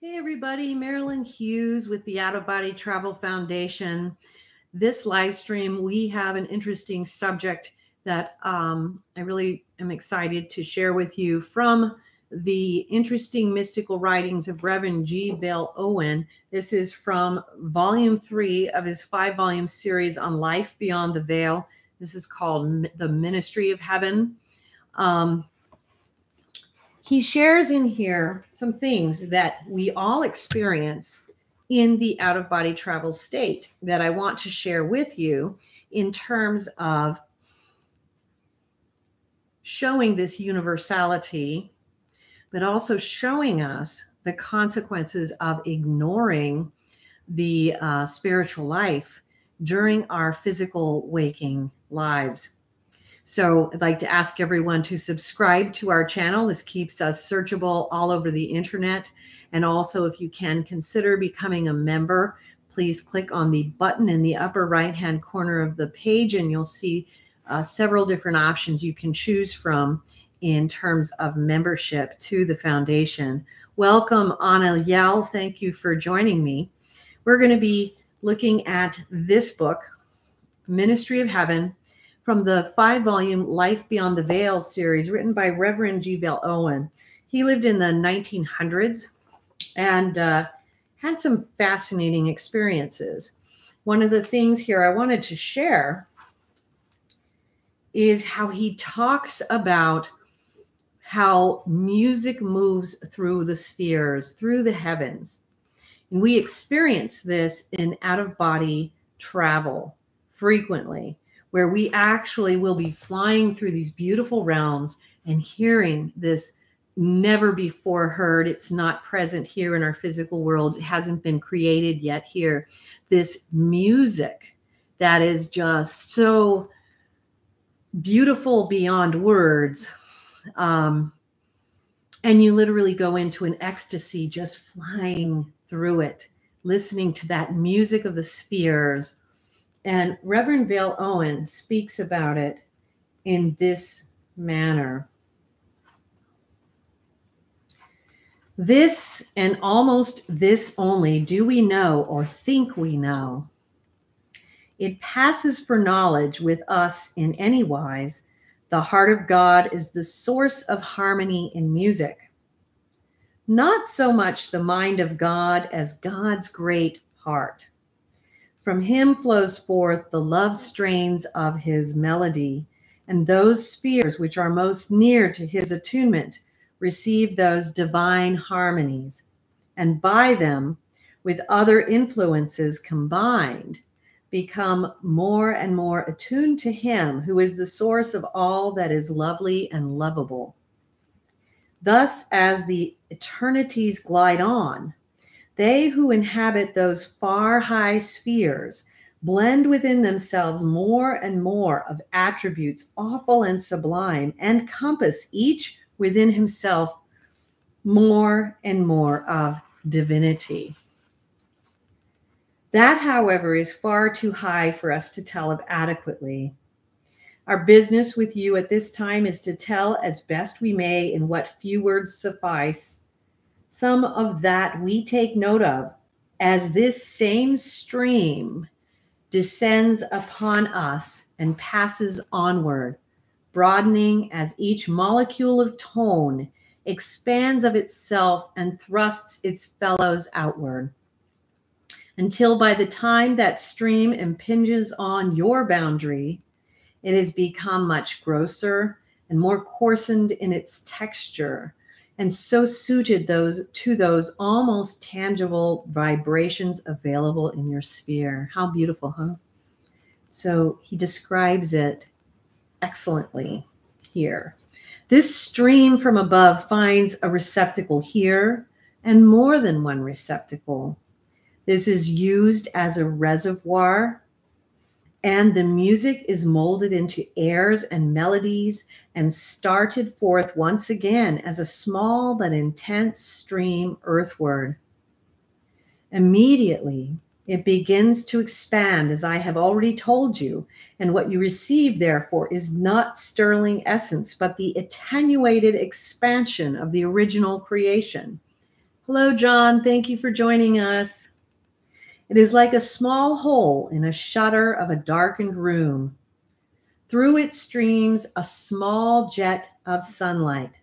Hey, everybody, Marilynn Hughes with the Out of Body Travel Foundation. This live stream, we have an interesting subject that um, I really am excited to share with you from the interesting mystical writings of Reverend G. Vale Owen. This is from volume three of his five volume series on life beyond the veil. This is called The Ministry of Heaven. Um, he shares in here some things that we all experience in the out of body travel state that I want to share with you in terms of showing this universality, but also showing us the consequences of ignoring the uh, spiritual life during our physical waking lives. So I'd like to ask everyone to subscribe to our channel. This keeps us searchable all over the internet. And also, if you can consider becoming a member, please click on the button in the upper right hand corner of the page, and you'll see uh, several different options you can choose from in terms of membership to the foundation. Welcome, Anna Yell. Thank you for joining me. We're going to be looking at this book, Ministry of Heaven from the five volume Life Beyond the Veil series written by Reverend G. Vale Owen. He lived in the 1900s and uh, had some fascinating experiences. One of the things here I wanted to share is how he talks about how music moves through the spheres, through the heavens. And we experience this in out of body travel frequently where we actually will be flying through these beautiful realms and hearing this never before heard. It's not present here in our physical world, it hasn't been created yet here. This music that is just so beautiful beyond words. Um, and you literally go into an ecstasy just flying through it, listening to that music of the spheres and Reverend Vale Owen speaks about it in this manner. This and almost this only do we know or think we know. It passes for knowledge with us in any wise. The heart of God is the source of harmony in music. Not so much the mind of God as God's great heart. From him flows forth the love strains of his melody, and those spheres which are most near to his attunement receive those divine harmonies, and by them, with other influences combined, become more and more attuned to him who is the source of all that is lovely and lovable. Thus, as the eternities glide on, they who inhabit those far high spheres blend within themselves more and more of attributes awful and sublime, and compass each within himself more and more of divinity. That, however, is far too high for us to tell of adequately. Our business with you at this time is to tell as best we may in what few words suffice some of that we take note of as this same stream descends upon us and passes onward, broadening as each molecule of tone expands of itself and thrusts its fellows outward. Until by the time that stream impinges on your boundary, it has become much grosser and more coarsened in its texture and so suited those to those almost tangible vibrations available in your sphere. How beautiful, huh? So he describes it excellently here. This stream from above finds a receptacle here and more than one receptacle. This is used as a reservoir and the music is molded into airs and melodies and started forth once again as a small but intense stream earthward. Immediately, it begins to expand, as I have already told you, and what you receive, therefore, is not sterling essence, but the attenuated expansion of the original creation. Hello, John. Thank you for joining us. It is like a small hole in a shutter of a darkened room. Through it streams a small jet of sunlight.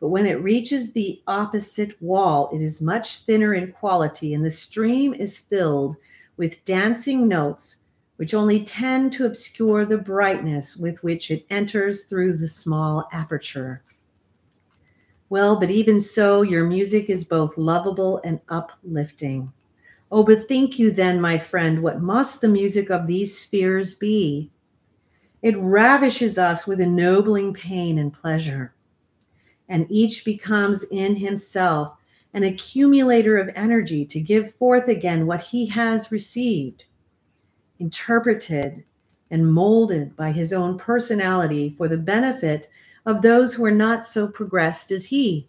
But when it reaches the opposite wall, it is much thinner in quality, and the stream is filled with dancing notes which only tend to obscure the brightness with which it enters through the small aperture. Well, but even so, your music is both lovable and uplifting. Oh, bethink you then, my friend, what must the music of these spheres be? It ravishes us with ennobling pain and pleasure. And each becomes in himself an accumulator of energy to give forth again what he has received, interpreted, and molded by his own personality for the benefit of those who are not so progressed as he.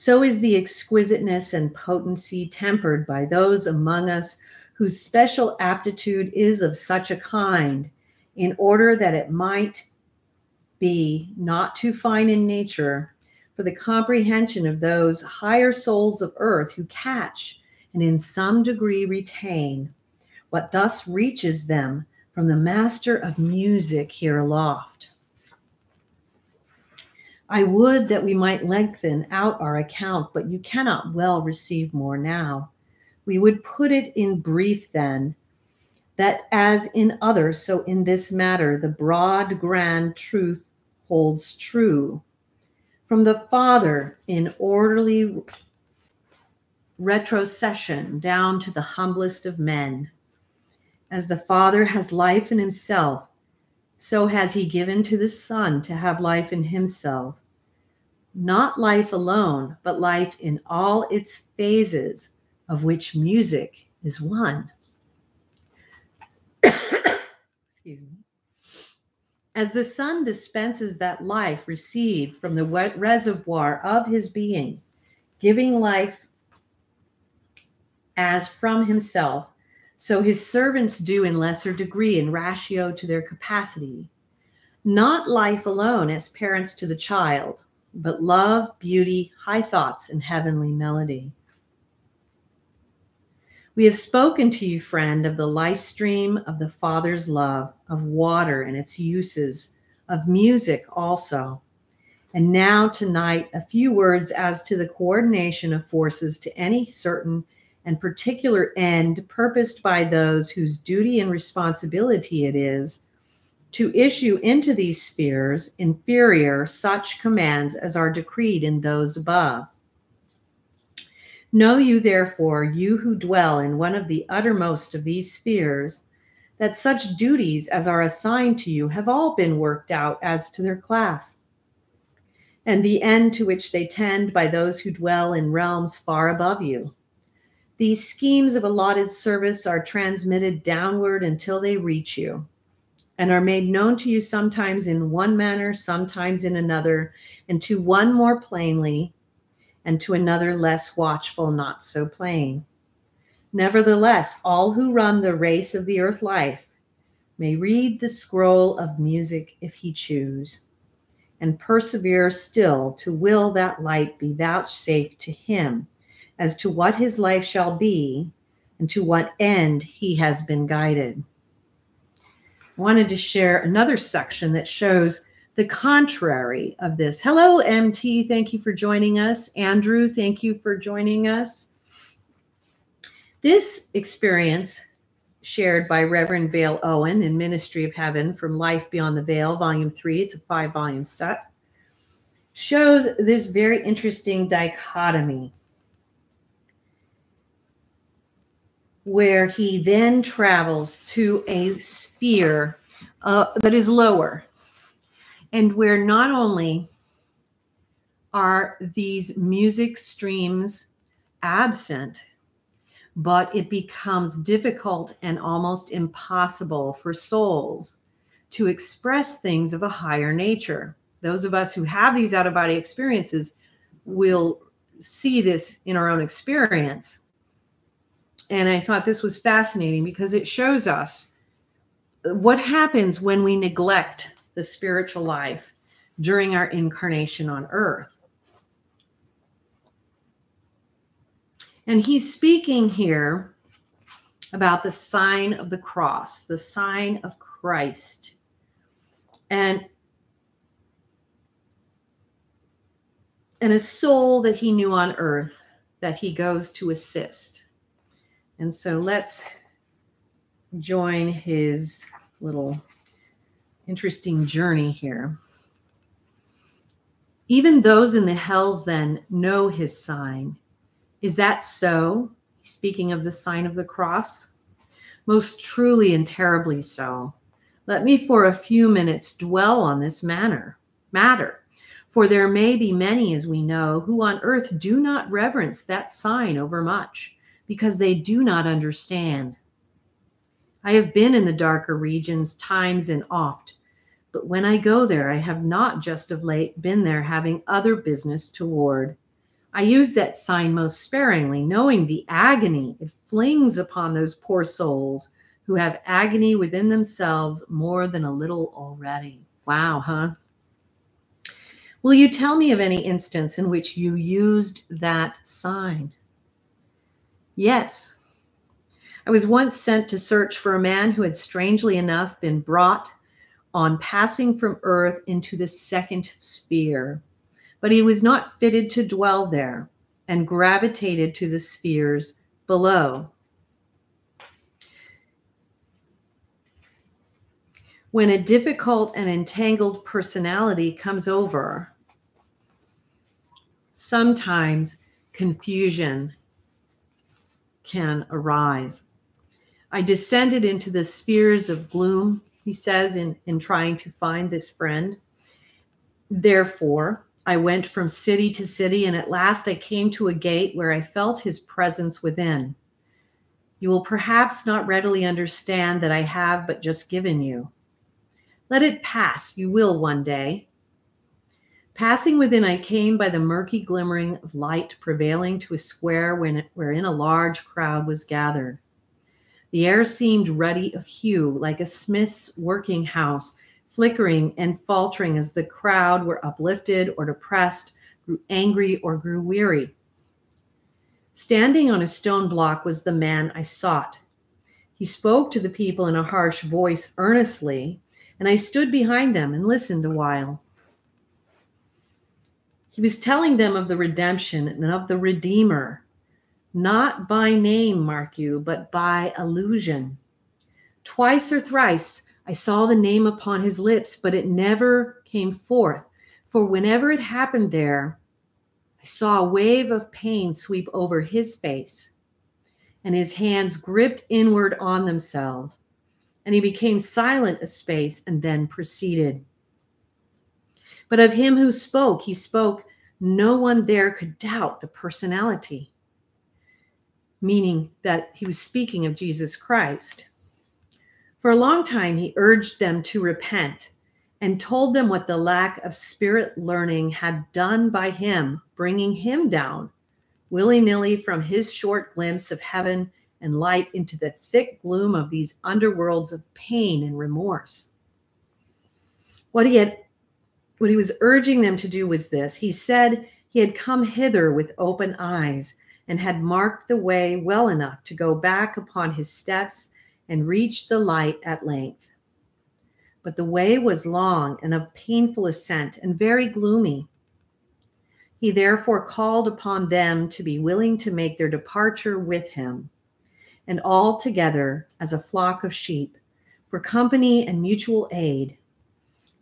So is the exquisiteness and potency tempered by those among us whose special aptitude is of such a kind in order that it might be not too fine in nature for the comprehension of those higher souls of earth who catch and in some degree retain what thus reaches them from the master of music here aloft. I would that we might lengthen out our account, but you cannot well receive more now. We would put it in brief then, that as in others, so in this matter, the broad, grand truth holds true. From the Father in orderly retrocession down to the humblest of men. As the Father has life in himself, so has he given to the Son to have life in himself. Not life alone, but life in all its phases, of which music is one. Excuse me. As the Son dispenses that life received from the reservoir of his being, giving life as from himself, so his servants do in lesser degree in ratio to their capacity. Not life alone as parents to the child, but love, beauty, high thoughts, and heavenly melody. We have spoken to you, friend, of the life stream of the Father's love, of water and its uses, of music also. And now, tonight, a few words as to the coordination of forces to any certain and particular end purposed by those whose duty and responsibility it is to issue into these spheres inferior such commands as are decreed in those above. Know you, therefore, you who dwell in one of the uttermost of these spheres, that such duties as are assigned to you have all been worked out as to their class, and the end to which they tend by those who dwell in realms far above you. These schemes of allotted service are transmitted downward until they reach you, and are made known to you sometimes in one manner, sometimes in another, and to one more plainly and to another less watchful, not so plain. Nevertheless, all who run the race of the earth life may read the scroll of music if he choose, and persevere still to will that light be vouchsafed to him as to what his life shall be and to what end he has been guided. I wanted to share another section that shows the contrary of this. Hello, MT. Thank you for joining us. Andrew, thank you for joining us. This experience, shared by Reverend Vale Owen in Ministry of Heaven from Life Beyond the Veil, Volume 3, it's a five volume set, shows this very interesting dichotomy where he then travels to a sphere uh, that is lower and where not only are these music streams absent, but it becomes difficult and almost impossible for souls to express things of a higher nature. Those of us who have these out of body experiences will see this in our own experience. And I thought this was fascinating because it shows us what happens when we neglect the spiritual life during our incarnation on earth. And he's speaking here about the sign of the cross, the sign of Christ. And and a soul that he knew on earth that he goes to assist. And so let's join his little interesting journey here. Even those in the hells then know his sign. Is that so? Speaking of the sign of the cross. Most truly and terribly so. Let me for a few minutes dwell on this manner, matter. For there may be many, as we know, who on earth do not reverence that sign overmuch, because they do not understand. I have been in the darker regions times and oft, but when I go there, I have not just of late been there having other business toward. I use that sign most sparingly, knowing the agony it flings upon those poor souls who have agony within themselves more than a little already. Wow, huh? Will you tell me of any instance in which you used that sign? Yes. I was once sent to search for a man who had strangely enough been brought on passing from earth into the second sphere, but he was not fitted to dwell there and gravitated to the spheres below. when a difficult and entangled personality comes over, sometimes confusion can arise. I descended into the spheres of gloom, he says, in, in trying to find this friend. Therefore, I went from city to city, and at last I came to a gate where I felt his presence within. You will perhaps not readily understand that I have but just given you. Let it pass, you will one day. Passing within, I came by the murky glimmering of light prevailing to a square when, wherein a large crowd was gathered. The air seemed ruddy of hue, like a smith's working house, flickering and faltering as the crowd were uplifted or depressed, grew angry or grew weary. Standing on a stone block was the man I sought. He spoke to the people in a harsh voice earnestly, and I stood behind them and listened a while. He was telling them of the redemption and of the Redeemer, not by name, mark you, but by allusion. Twice or thrice I saw the name upon his lips, but it never came forth. For whenever it happened there, I saw a wave of pain sweep over his face, and his hands gripped inward on themselves and he became silent a space and then proceeded. But of him who spoke, he spoke, no one there could doubt the personality, meaning that he was speaking of Jesus Christ. For a long time, he urged them to repent and told them what the lack of spirit learning had done by him, bringing him down willy nilly from his short glimpse of heaven and light into the thick gloom of these underworlds of pain and remorse. What he had what he was urging them to do was this. He said he had come hither with open eyes and had marked the way well enough to go back upon his steps and reach the light at length. But the way was long and of painful ascent and very gloomy. He therefore called upon them to be willing to make their departure with him and all together as a flock of sheep for company and mutual aid,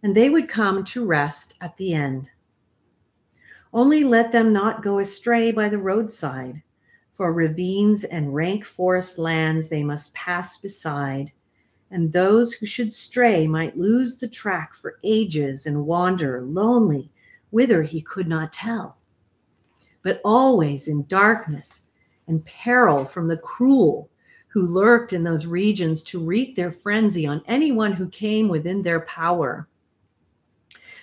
and they would come to rest at the end. Only let them not go astray by the roadside, for ravines and rank forest lands they must pass beside, and those who should stray might lose the track for ages and wander lonely whither he could not tell. But always in darkness and peril from the cruel who lurked in those regions to wreak their frenzy on anyone who came within their power.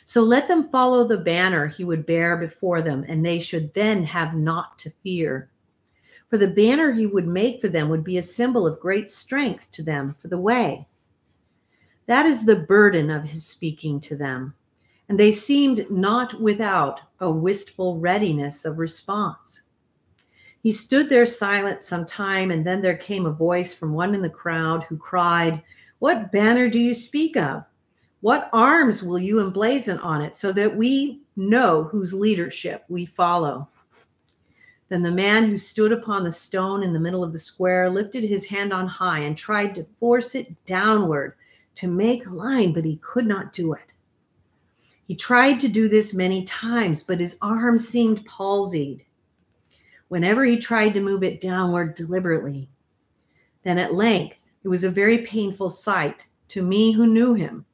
So let them follow the banner he would bear before them, and they should then have naught to fear. For the banner he would make for them would be a symbol of great strength to them for the way. That is the burden of his speaking to them. And they seemed not without a wistful readiness of response. He stood there silent some time, and then there came a voice from one in the crowd who cried, What banner do you speak of? What arms will you emblazon on it so that we know whose leadership we follow? Then the man who stood upon the stone in the middle of the square lifted his hand on high and tried to force it downward to make a line, but he could not do it. He tried to do this many times, but his arm seemed palsied whenever he tried to move it downward deliberately. Then at length, it was a very painful sight to me who knew him.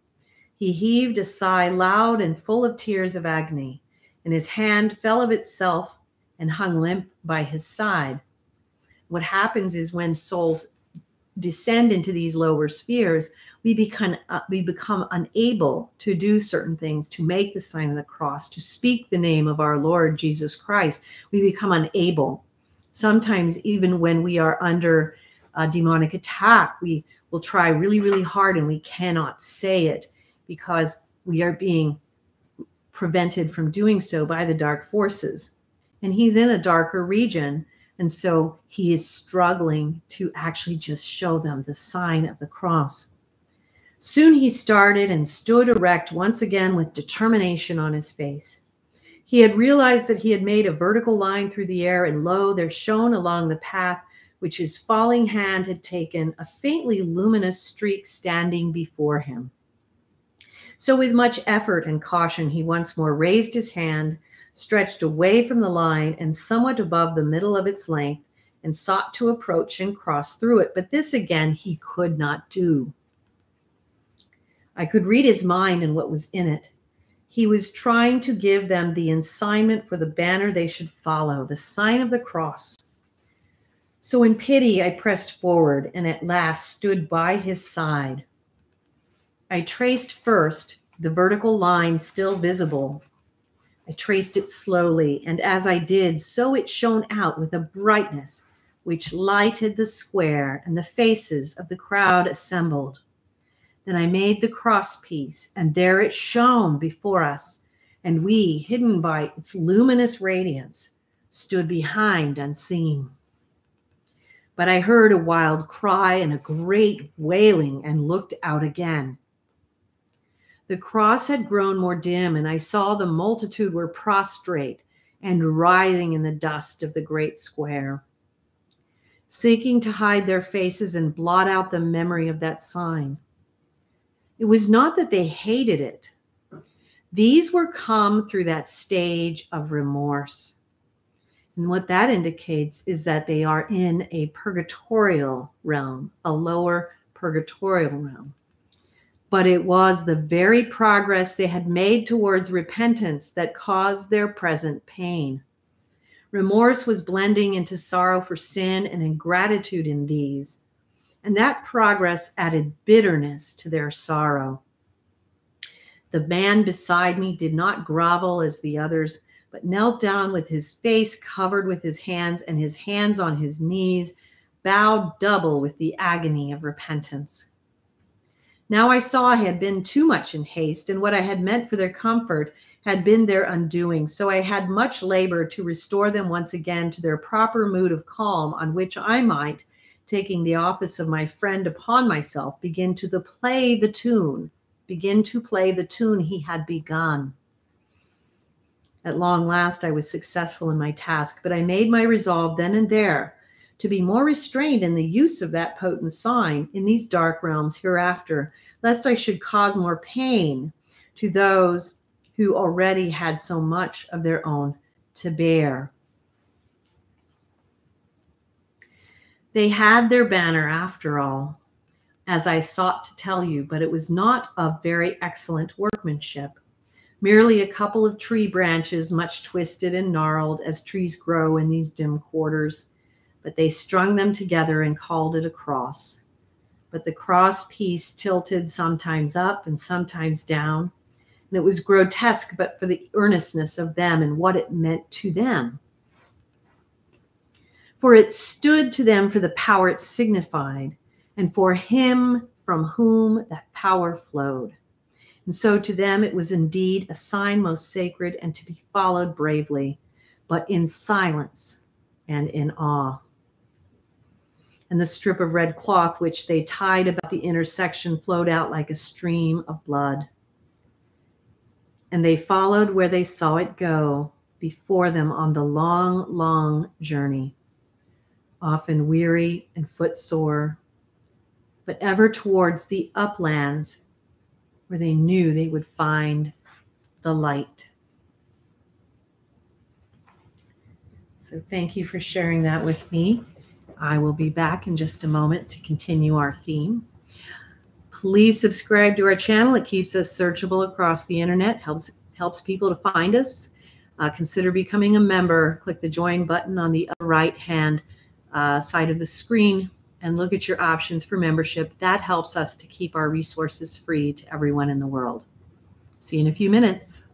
He heaved a sigh loud and full of tears of agony, and his hand fell of itself and hung limp by his side. What happens is when souls descend into these lower spheres, we become uh, we become unable to do certain things to make the sign of the cross to speak the name of our lord jesus christ. We become unable. Sometimes even when we are under a demonic attack we will try really really hard and we cannot say it because we are being prevented from doing so by the dark forces and he's in a darker region and so he is struggling to actually just show them the sign of the cross Soon he started and stood erect once again with determination on his face. He had realized that he had made a vertical line through the air, and lo, there shone along the path which his falling hand had taken a faintly luminous streak standing before him. So, with much effort and caution, he once more raised his hand, stretched away from the line and somewhat above the middle of its length, and sought to approach and cross through it. But this again he could not do. I could read his mind and what was in it. He was trying to give them the assignment for the banner they should follow, the sign of the cross. So, in pity, I pressed forward and at last stood by his side. I traced first the vertical line still visible. I traced it slowly, and as I did, so it shone out with a brightness which lighted the square and the faces of the crowd assembled. Then I made the cross piece, and there it shone before us, and we, hidden by its luminous radiance, stood behind unseen. But I heard a wild cry and a great wailing and looked out again. The cross had grown more dim, and I saw the multitude were prostrate and writhing in the dust of the great square, seeking to hide their faces and blot out the memory of that sign. It was not that they hated it. These were come through that stage of remorse. And what that indicates is that they are in a purgatorial realm, a lower purgatorial realm. But it was the very progress they had made towards repentance that caused their present pain. Remorse was blending into sorrow for sin and ingratitude in these and that progress added bitterness to their sorrow. The man beside me did not grovel as the others, but knelt down with his face covered with his hands and his hands on his knees, bowed double with the agony of repentance. Now I saw I had been too much in haste, and what I had meant for their comfort had been their undoing. So I had much labor to restore them once again to their proper mood of calm on which I might, taking the office of my friend upon myself, begin to the play the tune, begin to play the tune he had begun. At long last, I was successful in my task, but I made my resolve then and there to be more restrained in the use of that potent sign in these dark realms hereafter, lest I should cause more pain to those who already had so much of their own to bear. They had their banner after all, as I sought to tell you, but it was not of very excellent workmanship. Merely a couple of tree branches, much twisted and gnarled as trees grow in these dim quarters, but they strung them together and called it a cross. But the cross piece tilted sometimes up and sometimes down, and it was grotesque but for the earnestness of them and what it meant to them for it stood to them for the power it signified, and for him from whom that power flowed. And so to them it was indeed a sign most sacred and to be followed bravely, but in silence and in awe. And the strip of red cloth which they tied about the intersection flowed out like a stream of blood. And they followed where they saw it go before them on the long, long journey, often weary and footsore, but ever towards the uplands where they knew they would find the light. So, thank you for sharing that with me. I will be back in just a moment to continue our theme. Please subscribe to our channel. It keeps us searchable across the internet, helps helps people to find us. Uh, consider becoming a member. Click the join button on the right hand uh, side of the screen and look at your options for membership. That helps us to keep our resources free to everyone in the world. See you in a few minutes.